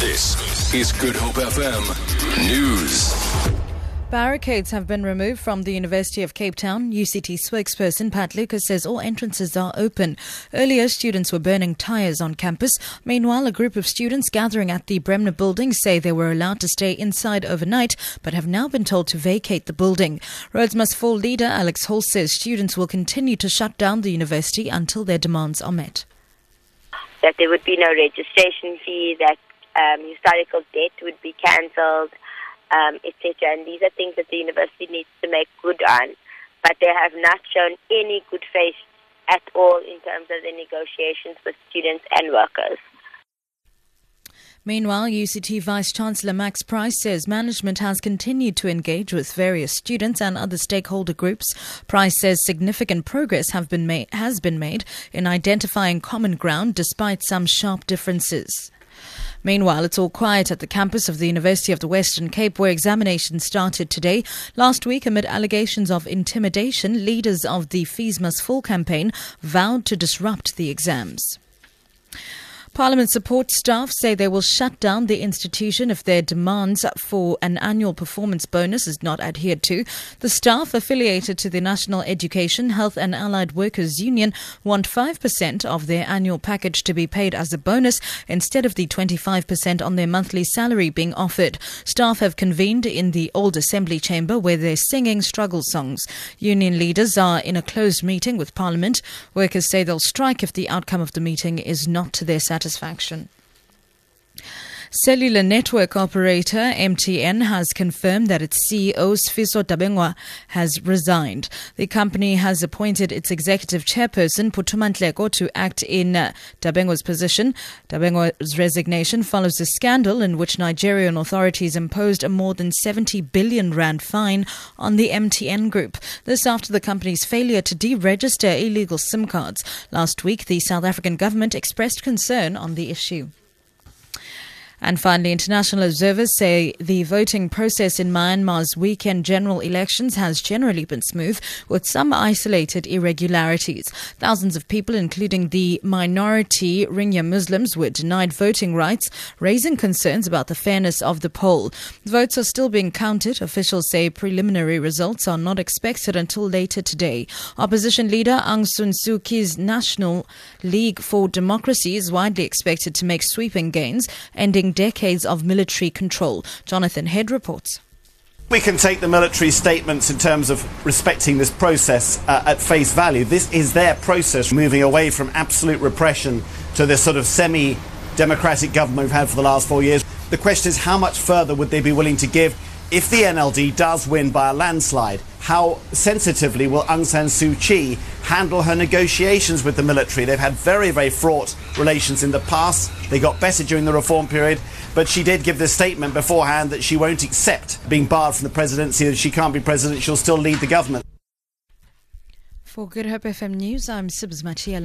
This is Good Hope FM News. Barricades have been removed from the University of Cape Town. UCT spokesperson Pat Lucas says all entrances are open. Earlier, students were burning tyres on campus. Meanwhile, a group of students gathering at the Bremner building say they were allowed to stay inside overnight, but have now been told to vacate the building. Rhodes Must Fall leader Alex Hall says students will continue to shut down the university until their demands are met. That there would be no registration fee, that um, historical debt would be cancelled, um, etc. And these are things that the university needs to make good on. But they have not shown any good faith at all in terms of the negotiations with students and workers. Meanwhile, UCT Vice Chancellor Max Price says management has continued to engage with various students and other stakeholder groups. Price says significant progress have been has been made in identifying common ground despite some sharp differences. Meanwhile, it's all quiet at the campus of the University of the Western Cape, where examinations started today. Last week, amid allegations of intimidation, leaders of the Fees Must Fall campaign vowed to disrupt the exams. Parliament support staff say they will shut down the institution if their demands for an annual performance bonus is not adhered to. The staff affiliated to the National Education, Health and Allied Workers Union want 5% of their annual package to be paid as a bonus instead of the 25% on their monthly salary being offered. Staff have convened in the old assembly chamber where they're singing struggle songs. Union leaders are in a closed meeting with Parliament. Workers say they'll strike if the outcome of the meeting is not to their satisfaction satisfaction. Cellular network operator MTN has confirmed that its CEO Sifiso Dabengwa has resigned. The company has appointed its executive chairperson Phuthuma Nhleko to act in uh, Dabengwa's position. Dabengwa's resignation follows a scandal in which Nigerian authorities imposed a more than 70 billion rand fine on the MTN group. This after the company's failure to deregister illegal SIM cards. Last week, the South African government expressed concern on the issue. And finally, international observers say the voting process in Myanmar's weekend general elections has generally been smooth, with some isolated irregularities. Thousands of people, including the minority Rohingya Muslims, were denied voting rights, raising concerns about the fairness of the poll. Votes are still being counted. Officials say preliminary results are not expected until later today. Opposition leader Aung San Suu Kyi's National League for Democracy is widely expected to make sweeping gains, ending decades of military control. Jonathan Head reports. We can take the military statements in terms of respecting this process uh, at face value. This is their process, moving away from absolute repression to this sort of semi democratic government we've had for the last four years. The question is how much further would they be willing to give if the NLD does win by a landslide? How sensitively will Aung San Suu Kyi handle her negotiations with the military? They've had very, very fraught relations in the past. They got better during the reform period. But she did give this statement beforehand that she won't accept being barred from the presidency, that she can't be president, she'll still lead the government. For Good Hope FM News, I'm Sibs Machiela.